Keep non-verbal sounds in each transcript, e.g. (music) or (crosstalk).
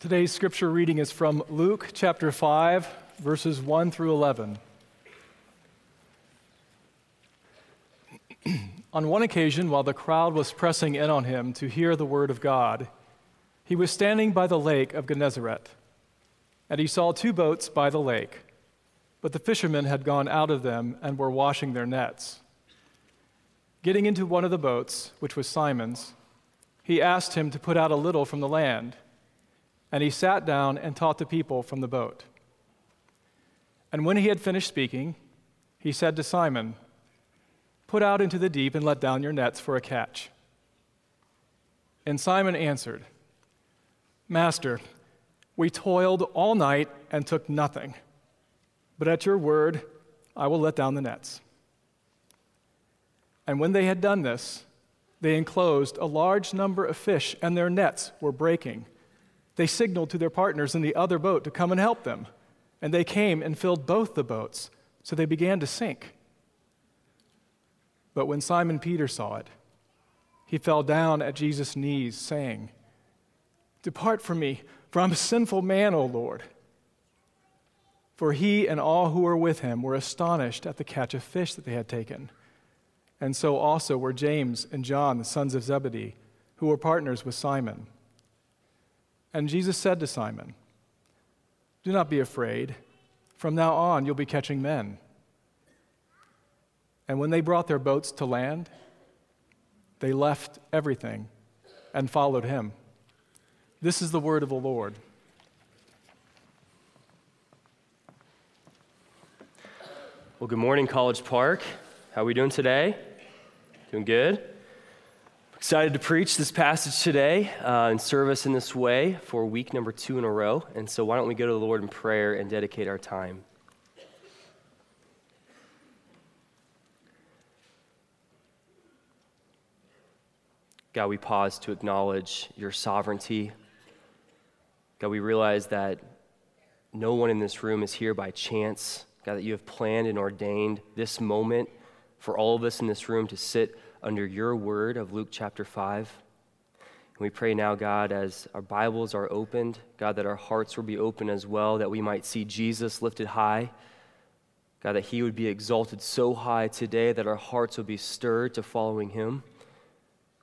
Today's scripture reading is from Luke chapter 5, verses 1 through 11. (clears throat) on one occasion, while the crowd was pressing in on him to hear the word of God, he was standing by the lake of Gennesaret, and he saw two boats by the lake, but the fishermen had gone out of them and were washing their nets. Getting into one of the boats, which was Simon's, he asked him to put out a little from the land and he sat down and taught the people from the boat. And when he had finished speaking, he said to Simon, Put out into the deep and let down your nets for a catch. And Simon answered, Master, we toiled all night and took nothing, but at your word I will let down the nets. And when they had done this, they enclosed a large number of fish, and their nets were breaking. They signaled to their partners in the other boat to come and help them. And they came and filled both the boats, so they began to sink. But when Simon Peter saw it, he fell down at Jesus' knees, saying, Depart from me, for I'm a sinful man, O Lord. For he and all who were with him were astonished at the catch of fish that they had taken. And so also were James and John, the sons of Zebedee, who were partners with Simon. And Jesus said to Simon, Do not be afraid. From now on, you'll be catching men. And when they brought their boats to land, they left everything and followed him. This is the word of the Lord. Well, good morning, College Park. How are we doing today? Doing good? Excited to preach this passage today uh, and service in this way for week number two in a row. And so, why don't we go to the Lord in prayer and dedicate our time? God, we pause to acknowledge your sovereignty. God, we realize that no one in this room is here by chance. God, that you have planned and ordained this moment for all of us in this room to sit under your word of Luke chapter 5. And we pray now, God, as our Bibles are opened, God, that our hearts will be open as well, that we might see Jesus lifted high. God, that he would be exalted so high today that our hearts will be stirred to following him.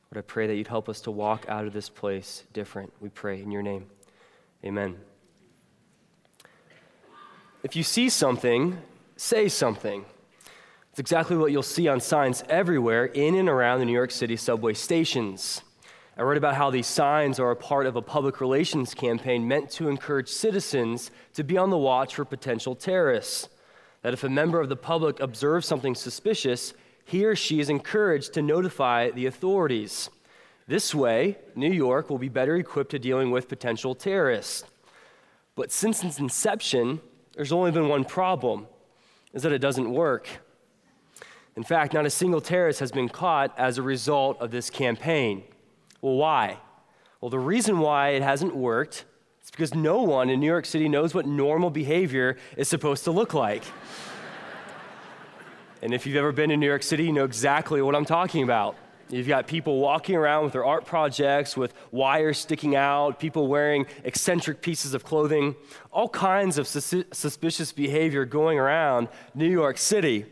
But I pray that you'd help us to walk out of this place different. We pray in your name. Amen. If you see something, say something. It's exactly what you'll see on signs everywhere in and around the New York City subway stations. I read about how these signs are a part of a public relations campaign meant to encourage citizens to be on the watch for potential terrorists. That if a member of the public observes something suspicious, he or she is encouraged to notify the authorities. This way, New York will be better equipped to dealing with potential terrorists. But since its inception, there's only been one problem is that it doesn't work. In fact, not a single terrorist has been caught as a result of this campaign. Well, why? Well, the reason why it hasn't worked is because no one in New York City knows what normal behavior is supposed to look like. (laughs) and if you've ever been in New York City, you know exactly what I'm talking about. You've got people walking around with their art projects with wires sticking out, people wearing eccentric pieces of clothing, all kinds of sus- suspicious behavior going around New York City.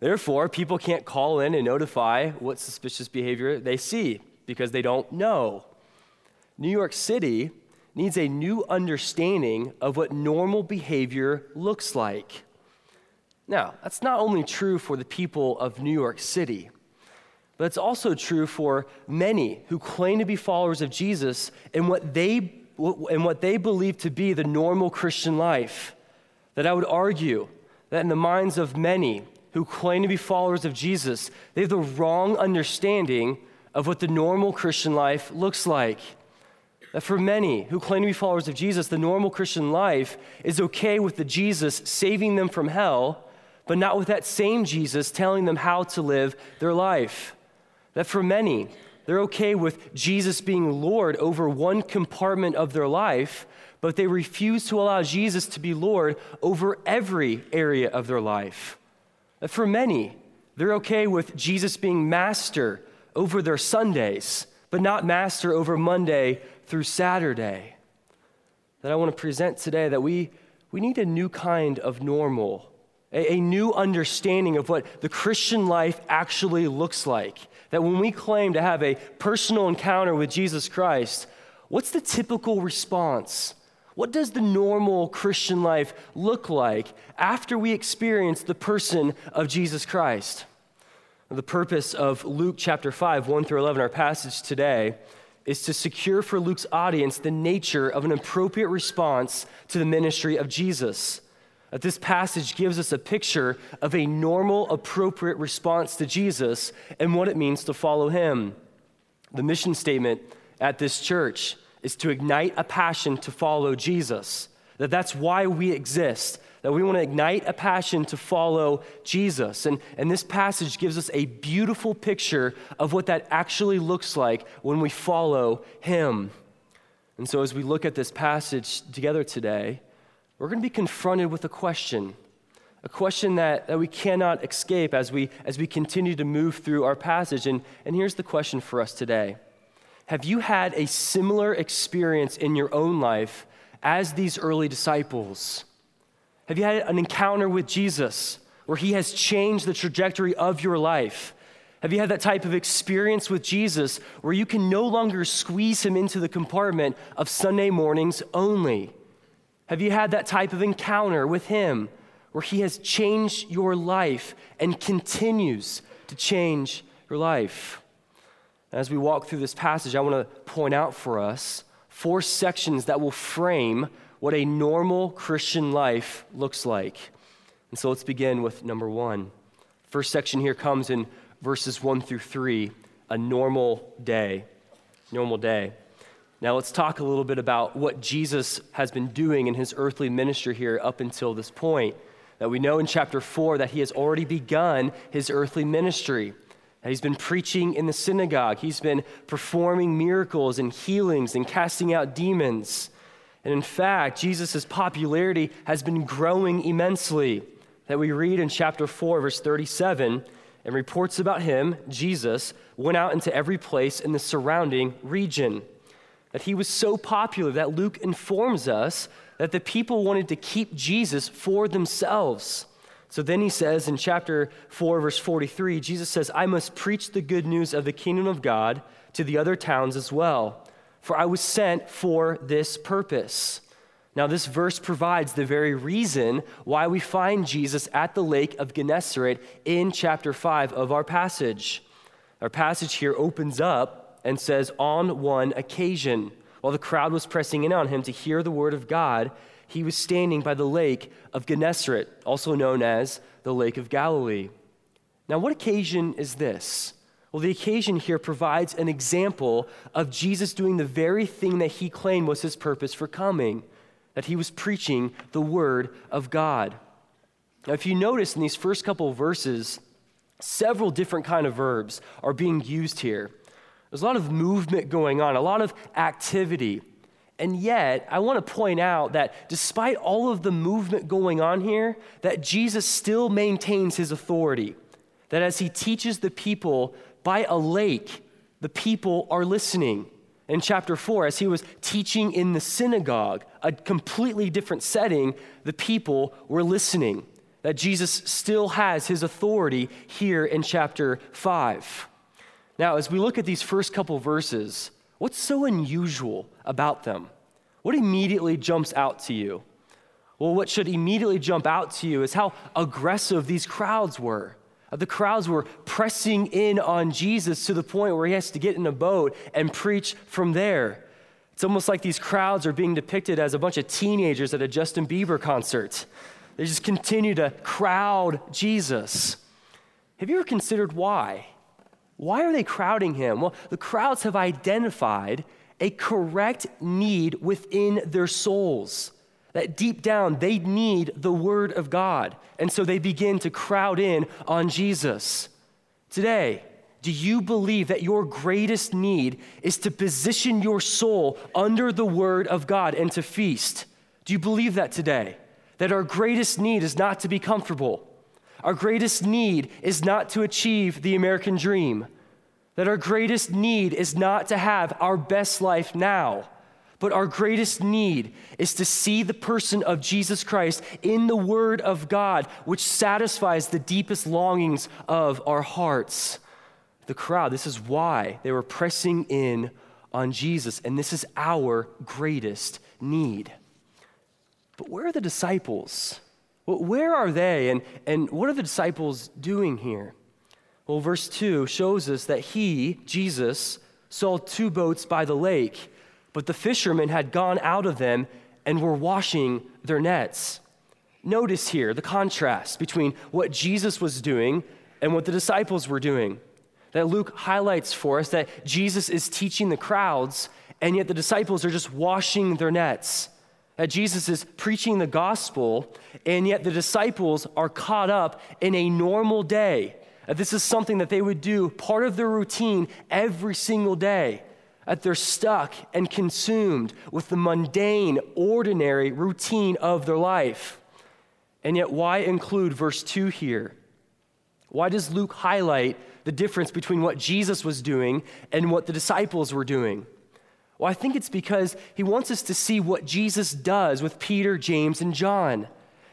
Therefore, people can't call in and notify what suspicious behavior they see because they don't know. New York City needs a new understanding of what normal behavior looks like. Now, that's not only true for the people of New York City, but it's also true for many who claim to be followers of Jesus and what they, and what they believe to be the normal Christian life. That I would argue that in the minds of many, who claim to be followers of Jesus, they have the wrong understanding of what the normal Christian life looks like. That for many who claim to be followers of Jesus, the normal Christian life is okay with the Jesus saving them from hell, but not with that same Jesus telling them how to live their life. That for many, they're okay with Jesus being Lord over one compartment of their life, but they refuse to allow Jesus to be Lord over every area of their life. For many, they're okay with Jesus being master over their Sundays, but not master over Monday through Saturday. that I want to present today that we, we need a new kind of normal, a, a new understanding of what the Christian life actually looks like. That when we claim to have a personal encounter with Jesus Christ, what's the typical response? What does the normal Christian life look like after we experience the person of Jesus Christ? The purpose of Luke chapter 5, 1 through 11, our passage today, is to secure for Luke's audience the nature of an appropriate response to the ministry of Jesus. That this passage gives us a picture of a normal, appropriate response to Jesus and what it means to follow him. The mission statement at this church is to ignite a passion to follow Jesus. That that's why we exist. That we want to ignite a passion to follow Jesus. And, and this passage gives us a beautiful picture of what that actually looks like when we follow Him. And so, as we look at this passage together today, we're going to be confronted with a question. A question that, that we cannot escape as we, as we continue to move through our passage. And, and here's the question for us today have you had a similar experience in your own life as these early disciples? Have you had an encounter with Jesus where he has changed the trajectory of your life? Have you had that type of experience with Jesus where you can no longer squeeze him into the compartment of Sunday mornings only? Have you had that type of encounter with him where he has changed your life and continues to change your life? As we walk through this passage, I want to point out for us four sections that will frame what a normal Christian life looks like. And so let's begin with number one. First section here comes in verses one through three a normal day. Normal day. Now let's talk a little bit about what Jesus has been doing in his earthly ministry here up until this point. That we know in chapter four that he has already begun his earthly ministry. He's been preaching in the synagogue. He's been performing miracles and healings and casting out demons. And in fact, Jesus' popularity has been growing immensely. That we read in chapter 4, verse 37, and reports about him, Jesus, went out into every place in the surrounding region. That he was so popular that Luke informs us that the people wanted to keep Jesus for themselves. So then he says in chapter 4, verse 43, Jesus says, I must preach the good news of the kingdom of God to the other towns as well, for I was sent for this purpose. Now, this verse provides the very reason why we find Jesus at the lake of Gennesaret in chapter 5 of our passage. Our passage here opens up and says, On one occasion, while the crowd was pressing in on him to hear the word of God, he was standing by the lake of Gennesaret, also known as the Lake of Galilee. Now, what occasion is this? Well, the occasion here provides an example of Jesus doing the very thing that he claimed was his purpose for coming, that he was preaching the word of God. Now, if you notice in these first couple verses, several different kind of verbs are being used here. There's a lot of movement going on, a lot of activity. And yet, I want to point out that despite all of the movement going on here, that Jesus still maintains his authority. That as he teaches the people by a lake, the people are listening. In chapter 4, as he was teaching in the synagogue, a completely different setting, the people were listening. That Jesus still has his authority here in chapter 5. Now, as we look at these first couple verses, What's so unusual about them? What immediately jumps out to you? Well, what should immediately jump out to you is how aggressive these crowds were. Uh, the crowds were pressing in on Jesus to the point where he has to get in a boat and preach from there. It's almost like these crowds are being depicted as a bunch of teenagers at a Justin Bieber concert. They just continue to crowd Jesus. Have you ever considered why? Why are they crowding him? Well, the crowds have identified a correct need within their souls. That deep down, they need the Word of God. And so they begin to crowd in on Jesus. Today, do you believe that your greatest need is to position your soul under the Word of God and to feast? Do you believe that today? That our greatest need is not to be comfortable our greatest need is not to achieve the American dream, that our greatest need is not to have our best life now, but our greatest need is to see the person of Jesus Christ in the Word of God, which satisfies the deepest longings of our hearts. The crowd, this is why they were pressing in on Jesus, and this is our greatest need. But where are the disciples? Where are they, and, and what are the disciples doing here? Well, verse 2 shows us that he, Jesus, saw two boats by the lake, but the fishermen had gone out of them and were washing their nets. Notice here the contrast between what Jesus was doing and what the disciples were doing. That Luke highlights for us that Jesus is teaching the crowds, and yet the disciples are just washing their nets. That Jesus is preaching the gospel, and yet the disciples are caught up in a normal day. This is something that they would do, part of their routine every single day. That they're stuck and consumed with the mundane, ordinary routine of their life. And yet, why include verse 2 here? Why does Luke highlight the difference between what Jesus was doing and what the disciples were doing? Well, I think it's because he wants us to see what Jesus does with Peter, James, and John.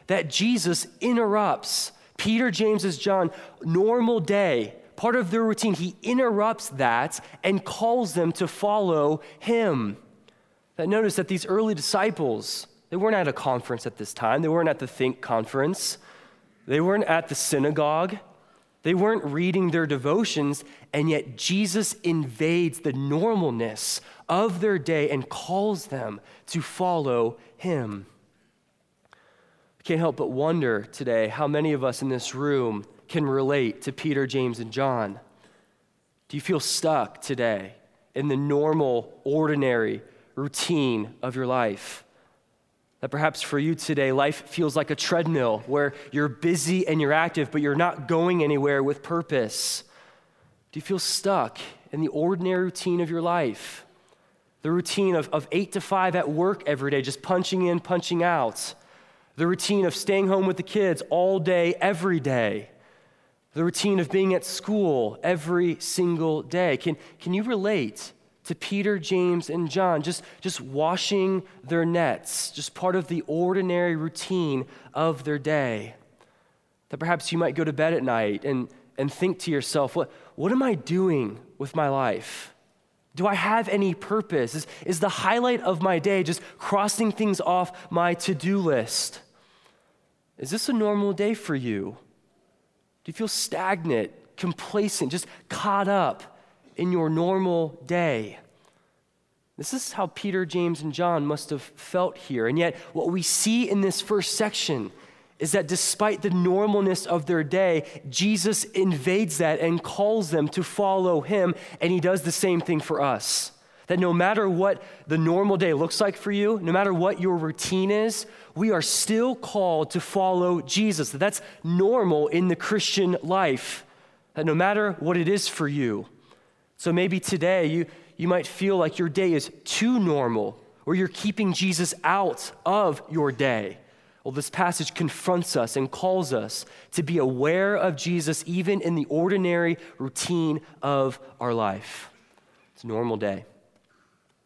That Jesus interrupts Peter, James, and John, normal day, part of their routine, he interrupts that and calls them to follow him. That notice that these early disciples, they weren't at a conference at this time. They weren't at the Think conference. They weren't at the synagogue. They weren't reading their devotions, and yet Jesus invades the normalness of their day and calls them to follow him. I can't help but wonder today how many of us in this room can relate to Peter, James, and John. Do you feel stuck today in the normal, ordinary routine of your life? That perhaps for you today, life feels like a treadmill where you're busy and you're active, but you're not going anywhere with purpose. Do you feel stuck in the ordinary routine of your life? The routine of, of eight to five at work every day, just punching in, punching out. The routine of staying home with the kids all day, every day. The routine of being at school every single day. Can, can you relate to Peter, James, and John, just, just washing their nets, just part of the ordinary routine of their day. That perhaps you might go to bed at night and, and think to yourself, what, what am I doing with my life? Do I have any purpose? Is, is the highlight of my day just crossing things off my to do list? Is this a normal day for you? Do you feel stagnant, complacent, just caught up in your normal day. This is how Peter, James, and John must have felt here. And yet, what we see in this first section is that despite the normalness of their day, Jesus invades that and calls them to follow him, and he does the same thing for us. That no matter what the normal day looks like for you, no matter what your routine is, we are still called to follow Jesus. That's normal in the Christian life. That no matter what it is for you, so maybe today you, you might feel like your day is too normal or you're keeping Jesus out of your day. Well, this passage confronts us and calls us to be aware of Jesus even in the ordinary routine of our life. It's a normal day.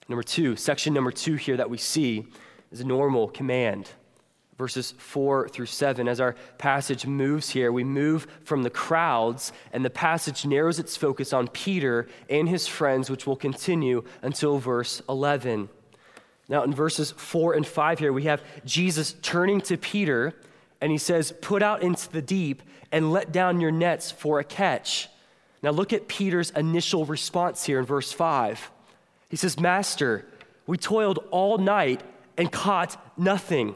Number two, section number two here that we see is a normal command verses 4 through 7. As our passage moves here, we move from the crowds, and the passage narrows its focus on Peter and his friends, which will continue until verse 11. Now, in verses 4 and 5 here, we have Jesus turning to Peter, and he says, Put out into the deep and let down your nets for a catch. Now, look at Peter's initial response here in verse 5. He says, Master, we toiled all night and caught nothing.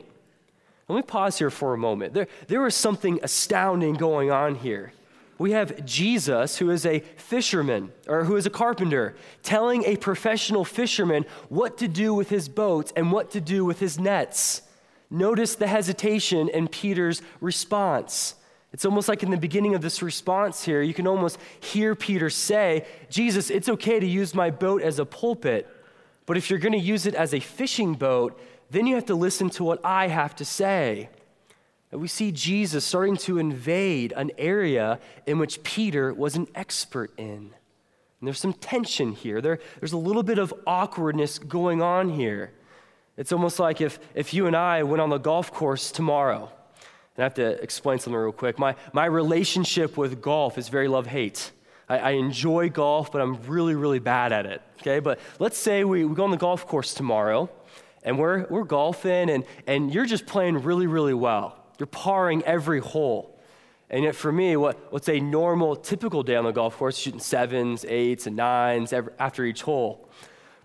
Let me pause here for a moment. There, there is something astounding going on here. We have Jesus, who is a fisherman or who is a carpenter, telling a professional fisherman what to do with his boats and what to do with his nets. Notice the hesitation in Peter's response. It's almost like in the beginning of this response here, you can almost hear Peter say, Jesus, it's okay to use my boat as a pulpit, but if you're going to use it as a fishing boat, then you have to listen to what I have to say. We see Jesus starting to invade an area in which Peter was an expert in. And there's some tension here. There, there's a little bit of awkwardness going on here. It's almost like if, if you and I went on the golf course tomorrow, and I have to explain something real quick. My, my relationship with golf is very love hate. I, I, enjoy golf, but I'm really, really bad at it. Okay, but let's say we, we go on the golf course tomorrow, and we're, we're golfing, and, and you're just playing really, really well. You're parring every hole. And yet, for me, what, what's a normal, typical day on the golf course, shooting sevens, eights, and nines every, after each hole.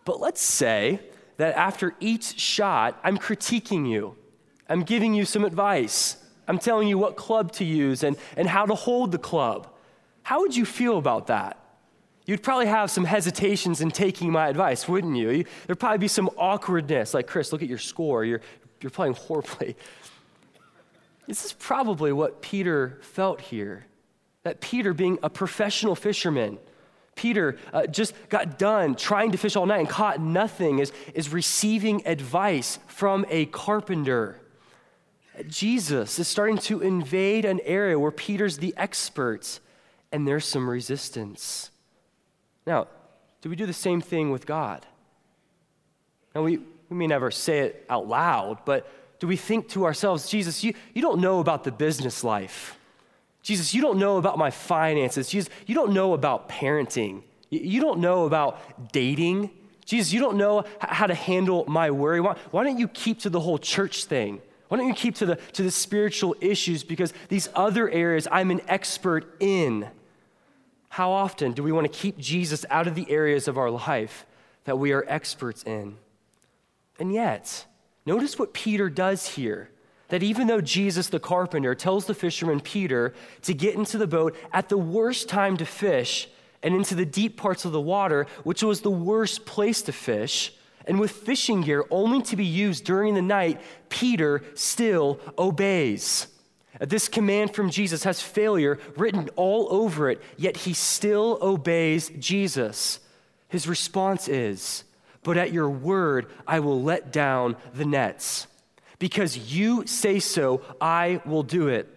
But let's say that after each shot, I'm critiquing you, I'm giving you some advice, I'm telling you what club to use and, and how to hold the club. How would you feel about that? You'd probably have some hesitations in taking my advice, wouldn't you? There'd probably be some awkwardness, like, Chris, look at your score. You're, you're playing horribly. This is probably what Peter felt here. That Peter, being a professional fisherman, Peter uh, just got done trying to fish all night and caught nothing, is, is receiving advice from a carpenter. Jesus is starting to invade an area where Peter's the expert, and there's some resistance. Now, do we do the same thing with God? Now, we, we may never say it out loud, but do we think to ourselves, Jesus, you, you don't know about the business life. Jesus, you don't know about my finances. Jesus, you don't know about parenting. You don't know about dating. Jesus, you don't know how to handle my worry. Why, why don't you keep to the whole church thing? Why don't you keep to the, to the spiritual issues? Because these other areas I'm an expert in. How often do we want to keep Jesus out of the areas of our life that we are experts in? And yet, notice what Peter does here. That even though Jesus the carpenter tells the fisherman Peter to get into the boat at the worst time to fish and into the deep parts of the water, which was the worst place to fish, and with fishing gear only to be used during the night, Peter still obeys. This command from Jesus has failure written all over it, yet he still obeys Jesus. His response is, But at your word, I will let down the nets. Because you say so, I will do it.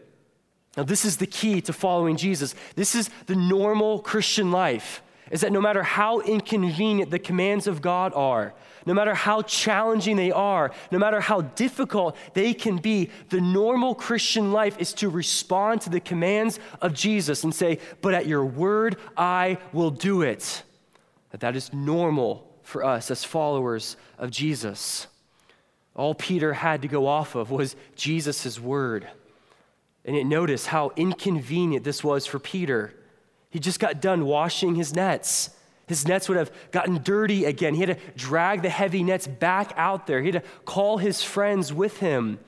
Now, this is the key to following Jesus. This is the normal Christian life, is that no matter how inconvenient the commands of God are, no matter how challenging they are, no matter how difficult they can be, the normal Christian life is to respond to the commands of Jesus and say, But at your word, I will do it. That that is normal for us as followers of Jesus. All Peter had to go off of was Jesus' word. And yet, notice how inconvenient this was for Peter. He just got done washing his nets. His nets would have gotten dirty again. He had to drag the heavy nets back out there. He had to call his friends with him.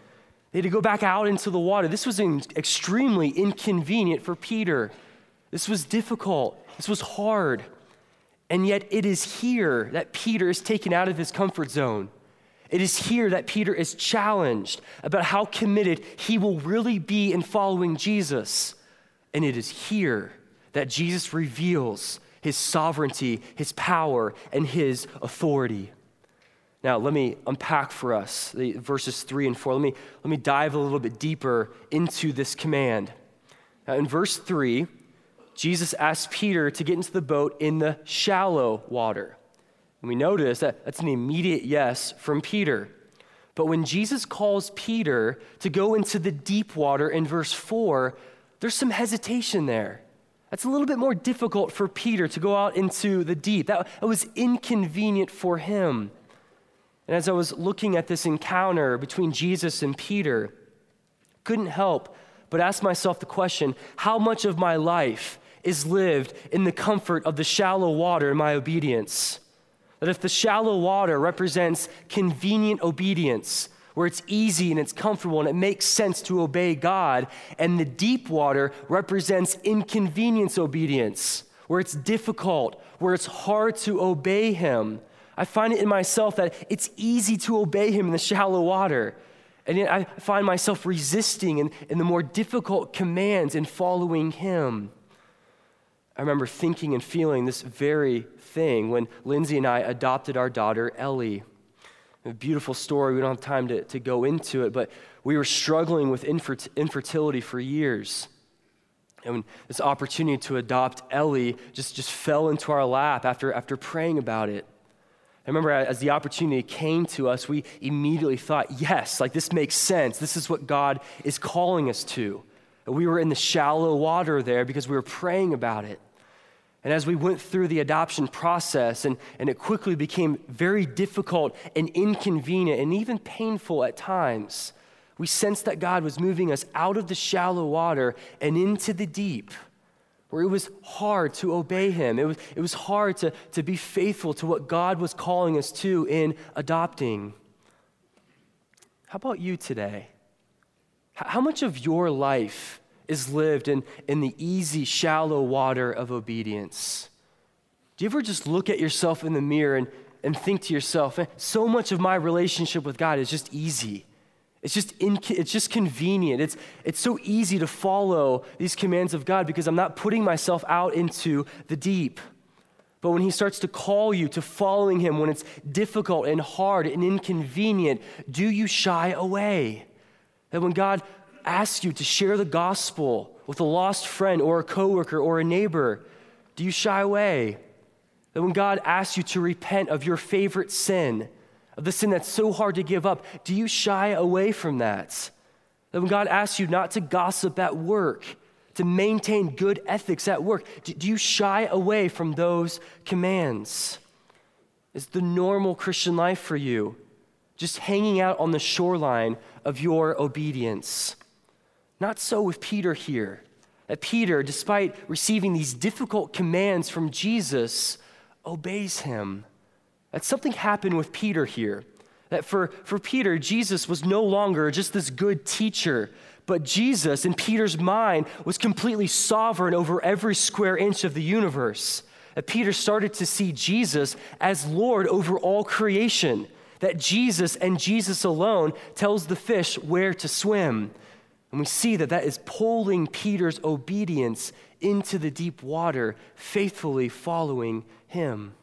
They had to go back out into the water. This was extremely inconvenient for Peter. This was difficult. This was hard. And yet, it is here that Peter is taken out of his comfort zone. It is here that Peter is challenged about how committed he will really be in following Jesus. And it is here that Jesus reveals his sovereignty, his power, and his authority. Now, let me unpack for us the verses three and four. Let me, let me dive a little bit deeper into this command. Now, in verse three, Jesus asks Peter to get into the boat in the shallow water. And we notice that that's an immediate yes from Peter. But when Jesus calls Peter to go into the deep water in verse 4, there's some hesitation there. That's a little bit more difficult for Peter to go out into the deep. That, that was inconvenient for him. And as I was looking at this encounter between Jesus and Peter, couldn't help but ask myself the question how much of my life is lived in the comfort of the shallow water in my obedience? That if the shallow water represents convenient obedience, where it's easy and it's comfortable and it makes sense to obey God. And the deep water represents inconvenience obedience, where it's difficult, where it's hard to obey Him. I find it in myself that it's easy to obey Him in the shallow water. And yet I find myself resisting in, in the more difficult commands in following Him. I remember thinking and feeling this very thing when Lindsay and I adopted our daughter, Ellie. A beautiful story. We don't have time to, to go into it, but we were struggling with infertility for years. And this opportunity to adopt Ellie just, just fell into our lap after, after praying about it. I remember as the opportunity came to us, we immediately thought, yes, like this makes sense. This is what God is calling us to. We were in the shallow water there because we were praying about it. And as we went through the adoption process, and, and it quickly became very difficult and inconvenient and even painful at times, we sensed that God was moving us out of the shallow water and into the deep where it was hard to obey him. It was, it was hard to, to be faithful to what God was calling us to in adopting. How about you today? How much of your life is lived in, in the easy, shallow water of obedience? Do you ever just look at yourself in the mirror and, and think to yourself, eh, so much of my relationship with God is just easy? It's just, in, it's just convenient. It's, it's so easy to follow these commands of God because I'm not putting myself out into the deep. But when He starts to call you to following Him, when it's difficult and hard and inconvenient, do you shy away? That when God asks you to share the gospel with a lost friend or a coworker or a neighbor, do you shy away? That when God asks you to repent of your favorite sin, of the sin that's so hard to give up, do you shy away from that? That when God asks you not to gossip at work, to maintain good ethics at work, do you shy away from those commands? Is the normal Christian life for you just hanging out on the shoreline of your obedience? Not so with Peter here. That Peter, despite receiving these difficult commands from Jesus, obeys him. That something happened with Peter here. That for, for Peter, Jesus was no longer just this good teacher, but Jesus, in Peter's mind, was completely sovereign over every square inch of the universe. That Peter started to see Jesus as Lord over all creation. That Jesus and Jesus alone tells the fish where to swim. And we see that that is pulling Peter's obedience into the deep water, faithfully following him.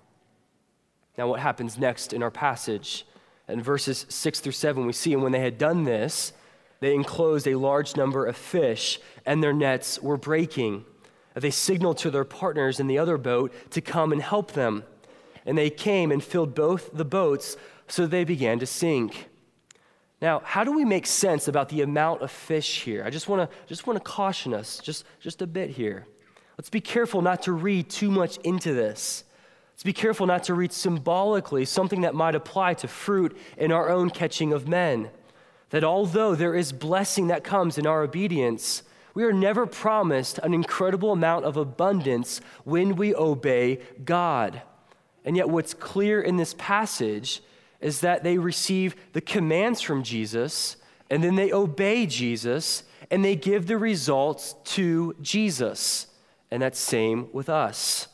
Now, what happens next in our passage? In verses 6 through 7, we see, and when they had done this, they enclosed a large number of fish, and their nets were breaking. They signaled to their partners in the other boat to come and help them. And they came and filled both the boats, so they began to sink. Now, how do we make sense about the amount of fish here? I just want to just want to caution us just, just a bit here. Let's be careful not to read too much into this. Let's be careful not to read symbolically something that might apply to fruit in our own catching of men. That although there is blessing that comes in our obedience, we are never promised an incredible amount of abundance when we obey God. And yet, what's clear in this passage is that they receive the commands from Jesus, and then they obey Jesus, and they give the results to Jesus. And that's same with us.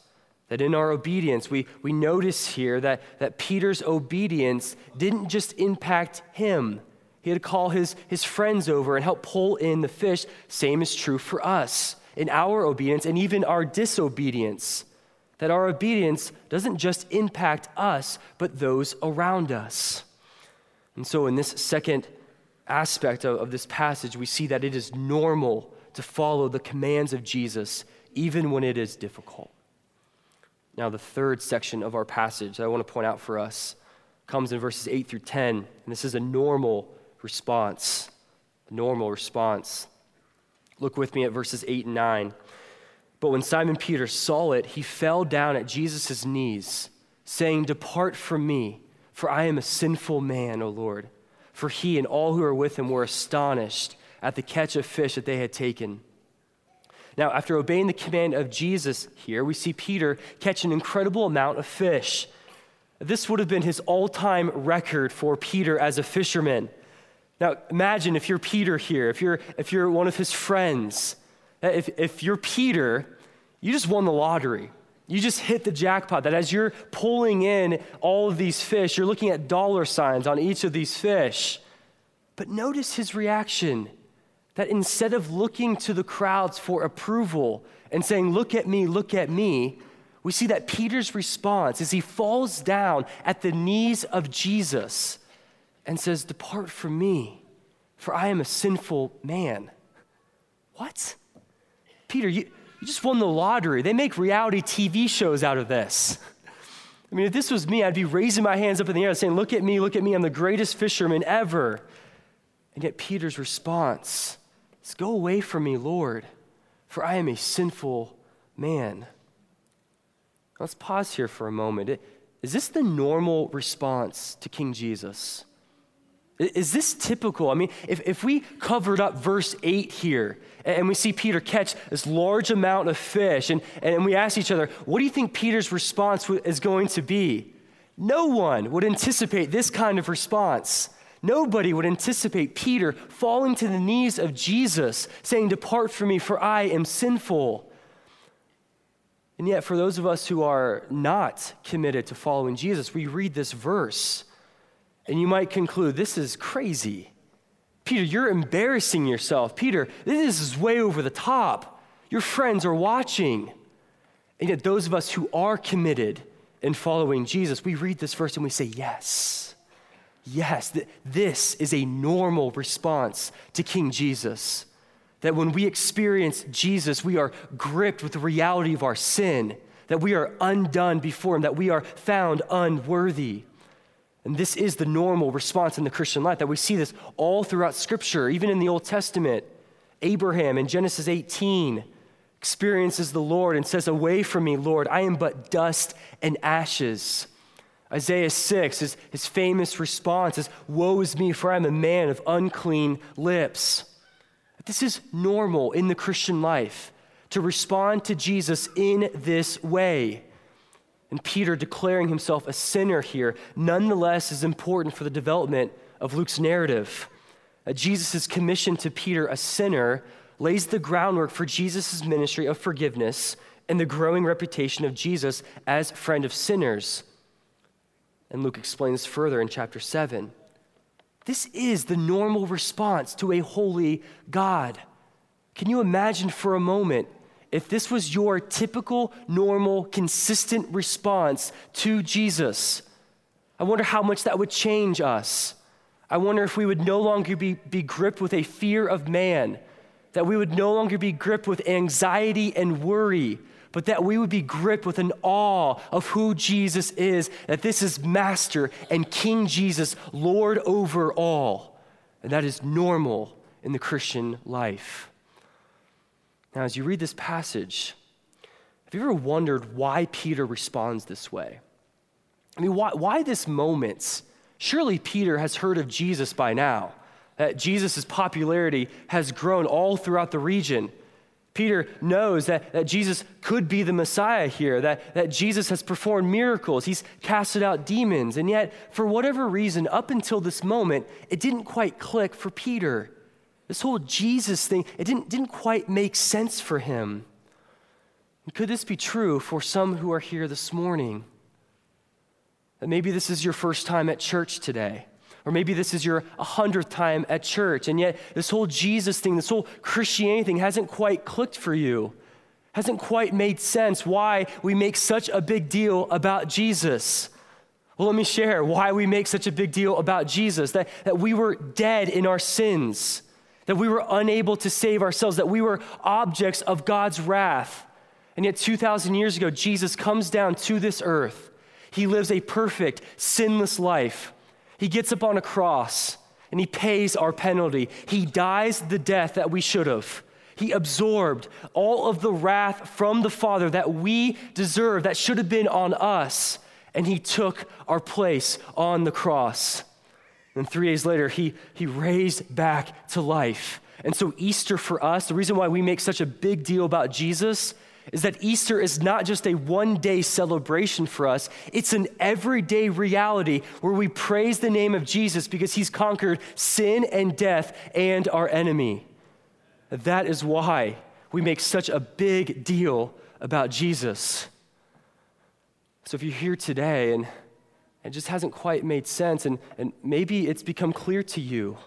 That in our obedience, we, we notice here that, that Peter's obedience didn't just impact him. He had to call his, his friends over and help pull in the fish. Same is true for us in our obedience and even our disobedience. That our obedience doesn't just impact us, but those around us. And so, in this second aspect of, of this passage, we see that it is normal to follow the commands of Jesus, even when it is difficult. Now, the third section of our passage that I want to point out for us comes in verses 8 through 10, and this is a normal response. A normal response. Look with me at verses 8 and 9. But when Simon Peter saw it, he fell down at Jesus' knees, saying, Depart from me, for I am a sinful man, O Lord. For he and all who were with him were astonished at the catch of fish that they had taken. Now, after obeying the command of Jesus here, we see Peter catch an incredible amount of fish. This would have been his all time record for Peter as a fisherman. Now, imagine if you're Peter here, if you're, if you're one of his friends, Uh, if, if you're Peter, you just won the lottery. You just hit the jackpot. That as you're pulling in all of these fish, you're looking at dollar signs on each of these fish. But notice his reaction that instead of looking to the crowds for approval and saying, Look at me, look at me, we see that Peter's response is he falls down at the knees of Jesus and says, Depart from me, for I am a sinful man. What? Peter, you, you just won the lottery. They make reality TV shows out of this. I mean, if this was me, I'd be raising my hands up in the air saying, Look at me, look at me, I'm the greatest fisherman ever. And yet, Peter's response is, Go away from me, Lord, for I am a sinful man. Let's pause here for a moment. Is this the normal response to King Jesus? Is this typical? I mean, if, if we covered up verse 8 here and we see Peter catch this large amount of fish and, and we ask each other, what do you think Peter's response is going to be? No one would anticipate this kind of response. Nobody would anticipate Peter falling to the knees of Jesus, saying, Depart from me, for I am sinful. And yet, for those of us who are not committed to following Jesus, we read this verse and you might conclude, this is crazy. Peter, you're embarrassing yourself. Peter, this is way over the top. Your friends are watching. And yet, those of us who are committed in following Jesus, we read this verse and we say, Yes, yes, th- this is a normal response to King Jesus. That when we experience Jesus, we are gripped with the reality of our sin, that we are undone before Him, that we are found unworthy. And this is the normal response in the Christian life, that we see this all throughout Scripture, even in the Old Testament. Abraham in Genesis 18 experiences the Lord and says, Away from me, Lord, I am but dust and ashes. Isaiah 6, his, his famous response is, Woe is me, for I am a man of unclean lips. This is normal in the Christian life to respond to Jesus in this way. And Peter declaring himself a sinner here, nonetheless, is important for the development of Luke's narrative. Uh, Jesus' commission to Peter, a sinner, lays the groundwork for Jesus' ministry of forgiveness and the growing reputation of Jesus as friend of sinners. And Luke explains further in chapter 7. This is the normal response to a holy God. Can you imagine for a moment if this was your typical, normal, consistent response to Jesus, I wonder how much that would change us. I wonder if we would no longer be, be gripped with a fear of man, that we would no longer be gripped with anxiety and worry, but that we would be gripped with an awe of who Jesus is, that this is Master and King Jesus, Lord over all. And that is normal in the Christian life. Now, as you read this passage, have you ever wondered why Peter responds this way? I mean, why, why this moment? Surely Peter has heard of Jesus by now. That Jesus' popularity has grown all throughout the region. Peter knows that, that Jesus could be the Messiah here, that, that Jesus has performed miracles, he's casted out demons, and yet, for whatever reason, up until this moment, it didn't quite click for Peter. This whole Jesus thing, it didn't, didn't quite make sense for him. And could this be true for some who are here this morning? That maybe this is your first time at church today. Or maybe this is your 100th time at church, and yet this whole Jesus thing, this whole Christianity thing hasn't quite clicked for you, hasn't quite made sense why we make such a big deal about Jesus. Well, let me share why we make such a big deal about Jesus that, that we were dead in our sins that we were unable to save ourselves, that we were objects of God's wrath. And yet, 2,000 years ago, Jesus comes down to this earth. He lives a perfect, sinless life. He gets up on a cross and he pays our penalty. He dies the death that we should have. He absorbed all of the wrath from the Father that we deserve, that should have been on us, and he took our place on the cross. And three days later, he, he raised back to life. And so, Easter for us, the reason why we make such a big deal about Jesus is that Easter is not just a one day celebration for us, it's an everyday reality where we praise the name of Jesus because he's conquered sin and death and our enemy. That is why we make such a big deal about Jesus. So, if you're here today and it just hasn't quite made sense. And, and maybe it's become clear to you.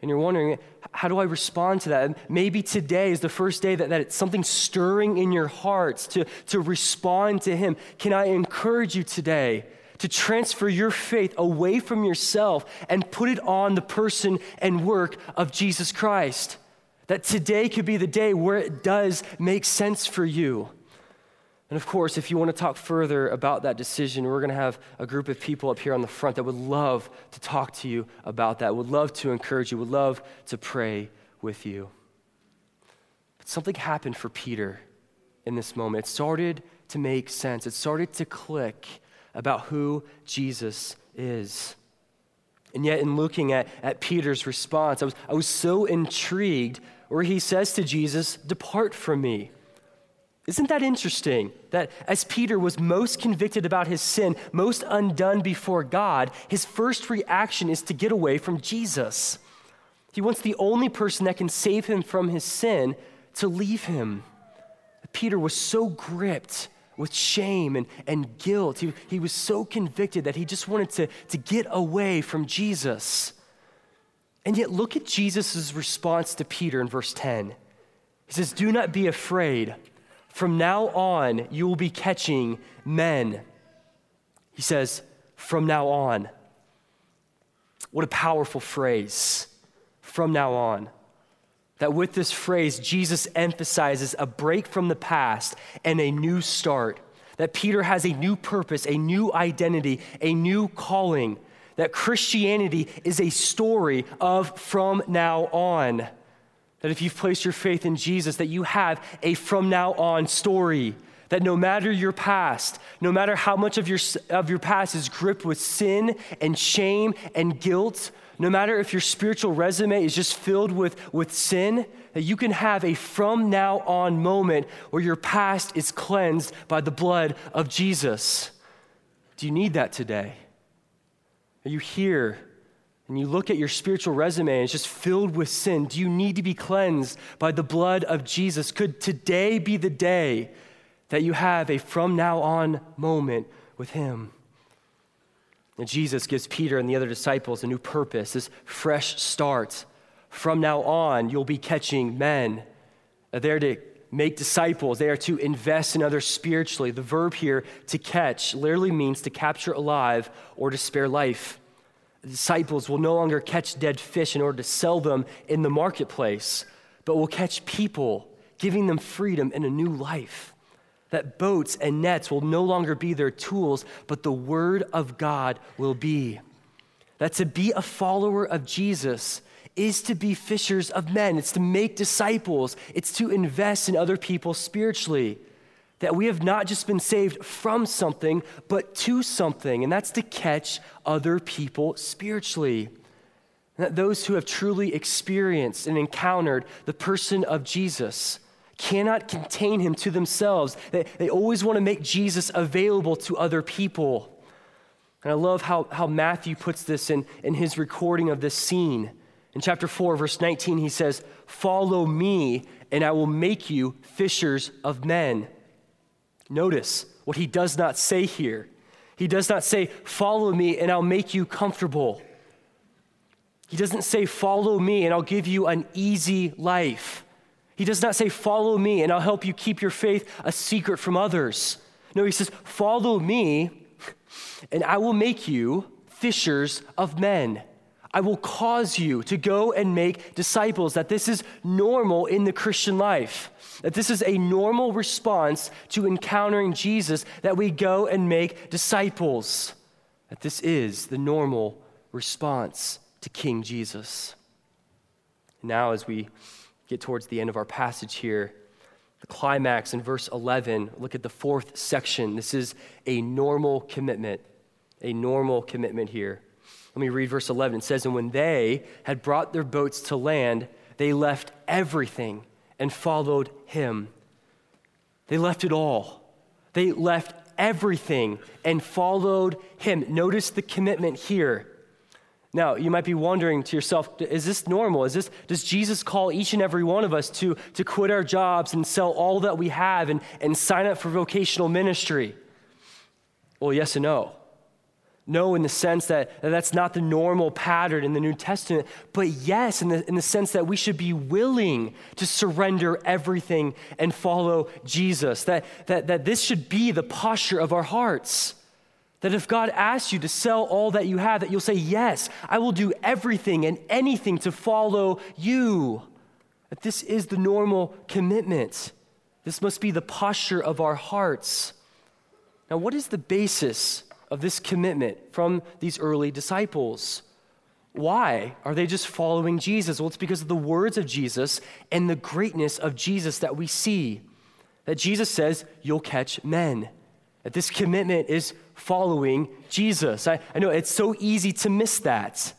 And you're wondering, how do I respond to that? And maybe today is the first day that, that it's something stirring in your hearts to, to respond to Him. Can I encourage you today to transfer your faith away from yourself and put it on the person and work of Jesus Christ? That today could be the day where it does make sense for you. And of course, if you want to talk further about that decision, we're going to have a group of people up here on the front that would love to talk to you about that, would love to encourage you, would love to pray with you. But something happened for Peter in this moment. It started to make sense, it started to click about who Jesus is. And yet, in looking at, at Peter's response, I was, I was so intrigued where he says to Jesus, Depart from me. Isn't that interesting? That as Peter was most convicted about his sin, most undone before God, his first reaction is to get away from Jesus. He wants the only person that can save him from his sin to leave him. Peter was so gripped with shame and, and guilt. He, he was so convicted that he just wanted to, to get away from Jesus. And yet, look at Jesus' response to Peter in verse 10. He says, Do not be afraid. From now on, you will be catching men. He says, From now on. What a powerful phrase. From now on. That with this phrase, Jesus emphasizes a break from the past and a new start. That Peter has a new purpose, a new identity, a new calling. That Christianity is a story of from now on that if you've placed your faith in Jesus, that you have a from now on story. That no matter your past, no matter how much of your, of your past is gripped with sin and shame and guilt, no matter if your spiritual resume is just filled with, with sin, that you can have a from now on moment where your past is cleansed by the blood of Jesus. Do you need that today? Are you here and you look at your spiritual resume and it's just filled with sin, do you need to be cleansed by the blood of Jesus? Could today be the day that you have a from now on moment with Him? And Jesus gives Peter and the other disciples a new purpose, this fresh start. From now on, you'll be catching men. They're there to make disciples, they are to invest in others spiritually. The verb here, to catch, literally means to capture alive or to spare life disciples will no longer catch dead fish in order to sell them in the marketplace, but will catch people, giving them freedom and a new life. That boats and nets will no longer be their tools, but the Word of God will be. That to be a follower of Jesus is to be fishers of men, it's to make disciples, it's to invest in other people spiritually that we have not just been saved from something, but to something, and that's to catch other people spiritually. And that those who have truly experienced and encountered the person of Jesus cannot contain him to themselves. They, they always want to make Jesus available to other people. And I love how, how Matthew puts this in, in his recording of this scene. In chapter 4, verse 19, he says, Follow me, and I will make you fishers of men. Notice what he does not say here. He does not say, Follow me and I'll make you comfortable. He doesn't say, Follow me and I'll give you an easy life. He does not say, Follow me and I'll help you keep your faith a secret from others. No, he says, Follow me and I will make you fishers of men. I will cause you to go and make disciples, that this is normal in the Christian life, that this is a normal response to encountering Jesus, that we go and make disciples, that this is the normal response to King Jesus. Now, as we get towards the end of our passage here, the climax in verse 11, look at the fourth section. This is a normal commitment, a normal commitment here. Let me read verse 11. It says, And when they had brought their boats to land, they left everything and followed him. They left it all. They left everything and followed him. Notice the commitment here. Now, you might be wondering to yourself, is this normal? Is this, does Jesus call each and every one of us to, to quit our jobs and sell all that we have and, and sign up for vocational ministry? Well, yes and no. No, in the sense that, that that's not the normal pattern in the New Testament, but yes, in the, in the sense that we should be willing to surrender everything and follow Jesus. That, that, that this should be the posture of our hearts. That if God asks you to sell all that you have, that you'll say, Yes, I will do everything and anything to follow you. That this is the normal commitment. This must be the posture of our hearts. Now, what is the basis of this commitment from these early disciples? Why are they just following Jesus? Well, it's because of the words of Jesus and the greatness of Jesus that we see. That Jesus says, You'll catch men. That this commitment is following Jesus. I, I know it's so easy to miss that.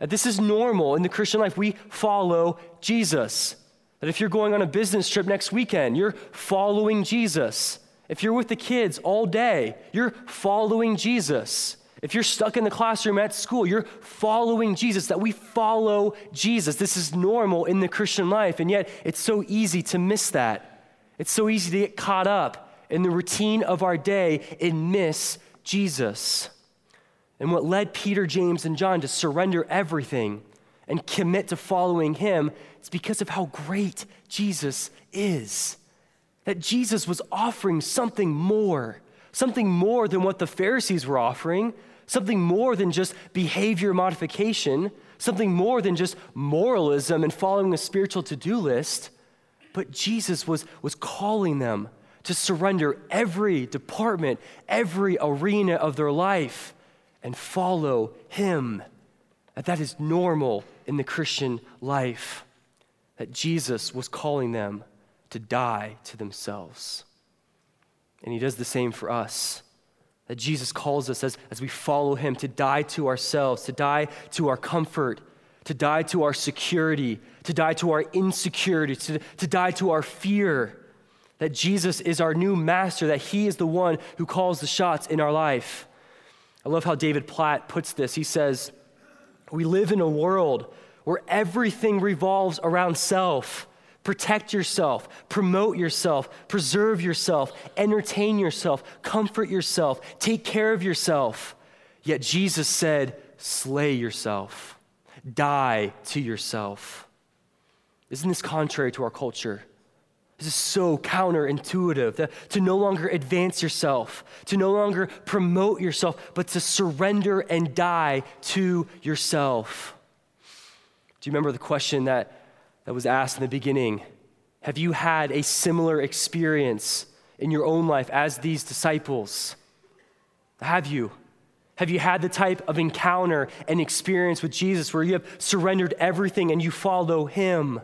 That this is normal in the Christian life. We follow Jesus. That if you're going on a business trip next weekend, you're following Jesus. If you're with the kids all day, you're following Jesus. If you're stuck in the classroom at school, you're following Jesus, that we follow Jesus. This is normal in the Christian life, and yet it's so easy to miss that. It's so easy to get caught up in the routine of our day and miss Jesus. And what led Peter, James, and John to surrender everything and commit to following him is because of how great Jesus is. That Jesus was offering something more, something more than what the Pharisees were offering, something more than just behavior modification, something more than just moralism and following a spiritual to do list. But Jesus was, was calling them to surrender every department, every arena of their life, and follow Him. That that is normal in the Christian life. That Jesus was calling them to die to themselves. And He does the same for us. That Jesus calls us as, as we follow Him to die to ourselves, to die to our comfort, to die to our security, to die to our insecurity, to, to die to our fear that Jesus is our new master, that he is the one who calls the shots in our life. I love how David Platt puts this. He says, We live in a world where everything revolves around self. Protect yourself, promote yourself, preserve yourself, entertain yourself, comfort yourself, take care of yourself. Yet Jesus said, Slay yourself, die to yourself. Isn't this contrary to our culture? This is so counterintuitive to, to no longer advance yourself, to no longer promote yourself, but to surrender and die to yourself. Do you remember the question that, that was asked in the beginning? Have you had a similar experience in your own life as these disciples? Have you? Have you had the type of encounter and experience with Jesus where you have surrendered everything and you follow him?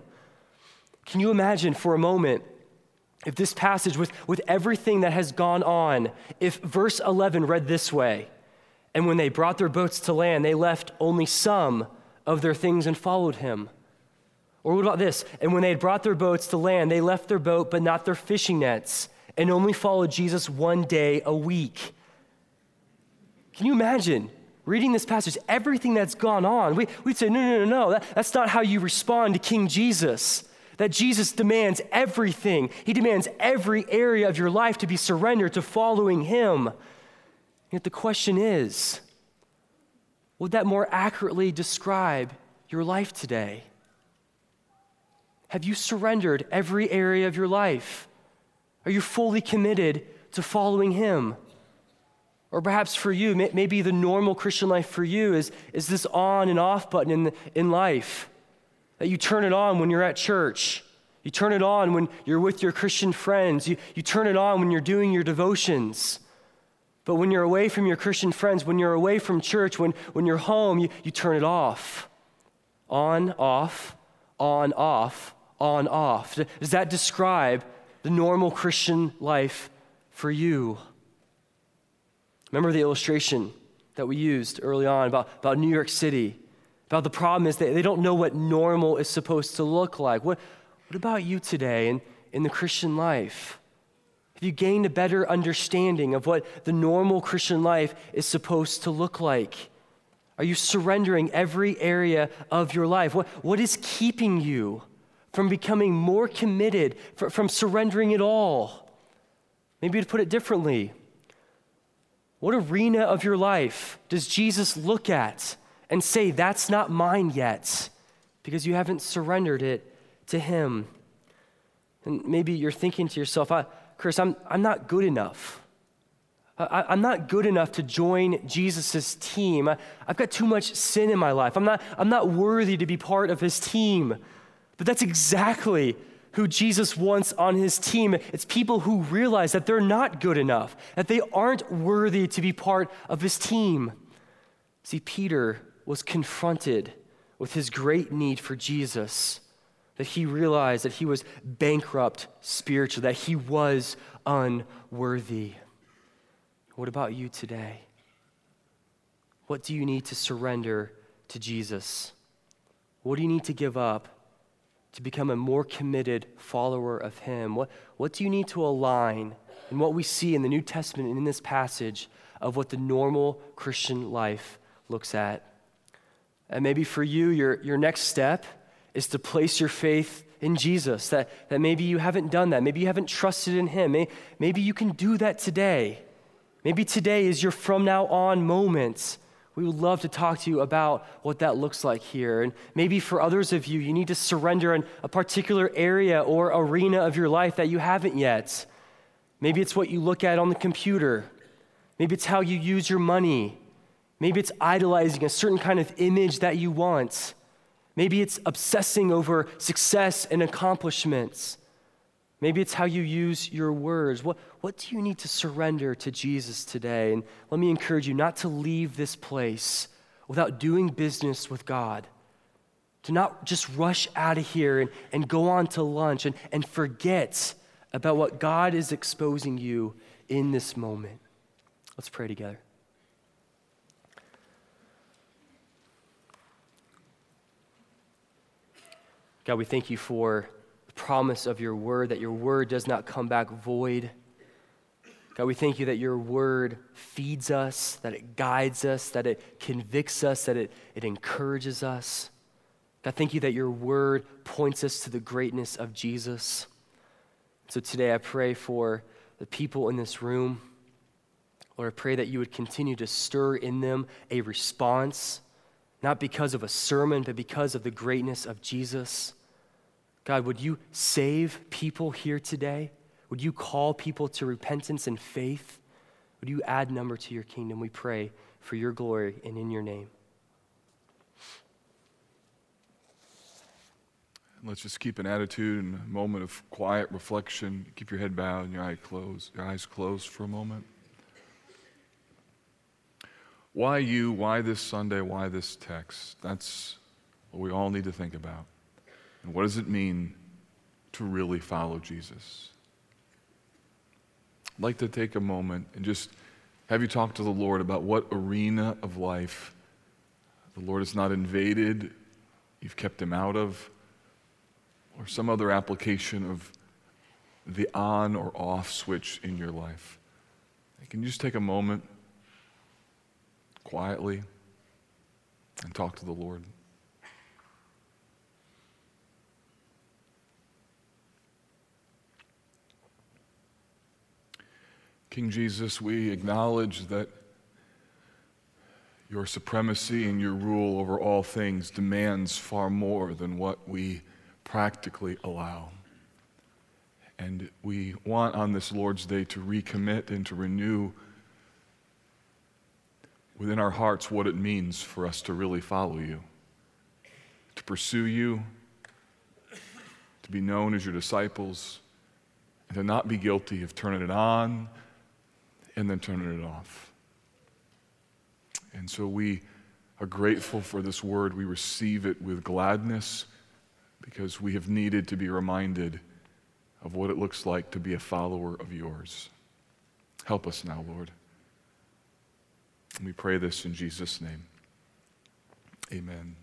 Can you imagine for a moment if this passage, with, with everything that has gone on, if verse 11 read this way, and when they brought their boats to land, they left only some of their things and followed him? Or what about this? And when they had brought their boats to land, they left their boat, but not their fishing nets, and only followed Jesus one day a week. Can you imagine reading this passage, everything that's gone on? We, would say, no, no, no, no, that, that's not how you respond to King Jesus that Jesus demands everything. He demands every area of your life to be surrendered to following Him. Yet the question is would that more accurately describe your life today? Have you surrendered every area of your life? Are you fully committed to following Him? Or perhaps for you, maybe the normal Christian life for you is, is this on and off button in, in life that you turn it on when you're at church. You turn it on when you're with your Christian friends. You, you turn it on when you're doing your devotions. But when you're away from your Christian friends, when you're away from church, when, when you're home, you, you turn it off. On, off, on, off, on, off. Does that describe the normal Christian life for you? Remember the illustration that we used early on about, about New York City? About the problem is that they don't know what normal is supposed to look like. What, what about you today in, in the Christian life? Have you gained a better understanding of what the normal Christian life is supposed to look like? Are you surrendering every area of your life? What, what is keeping you from becoming more committed, from surrendering it all? Maybe to put it differently, what arena of your life does Jesus look at and say, That's not mine yet, because you haven't surrendered it to Him. And maybe you're thinking to yourself, Chris, I'm, I'm not good enough. I, am not good enough to join Jesus' team. I, I've got too much sin in my life. I'm not, I'm not worthy to be part of his team. But that's exactly who Jesus wants on his team. It's people who realize that they're not good enough, that they aren't worthy to be part of his team. See, Peter was confronted with his great need for Jesus, that he realized that he was bankrupt spiritually, that he was unworthy. What about you today? What do you need to surrender to Jesus? What do you need to give up to become a more committed follower of Him? What, what do you need to align in what we see in the New Testament and in this passage of what the normal Christian life looks at? And maybe for you, your, your next step is to place your faith in Jesus, that, that maybe you haven't done that. Maybe you haven't trusted in Him. Maybe, maybe you can do that today. Maybe today is your from now on moment we would love to talk to you about what that looks like here. And maybe for others of you, you need to surrender in a particular area or arena of your life that you haven't yet. Maybe it's what you look at on the computer. Maybe it's how you use your money. Maybe it's idolizing a certain kind of image that you want. Maybe it's obsessing over success and accomplishments. Maybe it's how you use your words. What, what do you need to surrender to Jesus today? And let me encourage you not to leave this place without doing business with God. To not just rush out of here and, and go on to lunch and, and forget about what God is exposing you in this moment. Let's pray together. God, we thank you for promise of your word, that your word does not come back void. God, we thank you that your word feeds us, that it guides us, that it convicts us, that it, it encourages us. God, thank you that your word points us to the greatness of Jesus. So today I pray for the people in this room. Lord, I pray that you would continue to stir in them a response, not because of a sermon, but because of the greatness of Jesus. God, would you save people here today? Would you call people to repentance and faith? Would you add number to your kingdom? We pray for your glory and in your name. Let's just keep an attitude and a moment of quiet reflection. Keep your head bowed and your eye closed, your eyes closed for a moment. Why you? Why this Sunday? Why this text? That's what we all need to think about. And what does it mean to really follow Jesus? I'd like to take a moment and just have you talk to the Lord about what arena of life the Lord has not invaded, you've kept him out of, or some other application of the on or off switch in your life. Can you just take a moment quietly and talk to the Lord? King Jesus, we acknowledge that your supremacy and your rule over all things demands far more than what we practically allow. And we want on this Lord's Day to recommit and to renew within our hearts what it means for us to really follow you, to pursue you, to be known as your disciples, and to not be guilty of turning it on and then turning it off. And so we are grateful for this word. We receive it with gladness because we have needed to be reminded of what it looks like to be a follower of yours. Help us now, Lord. We pray this in Jesus' name. Amen.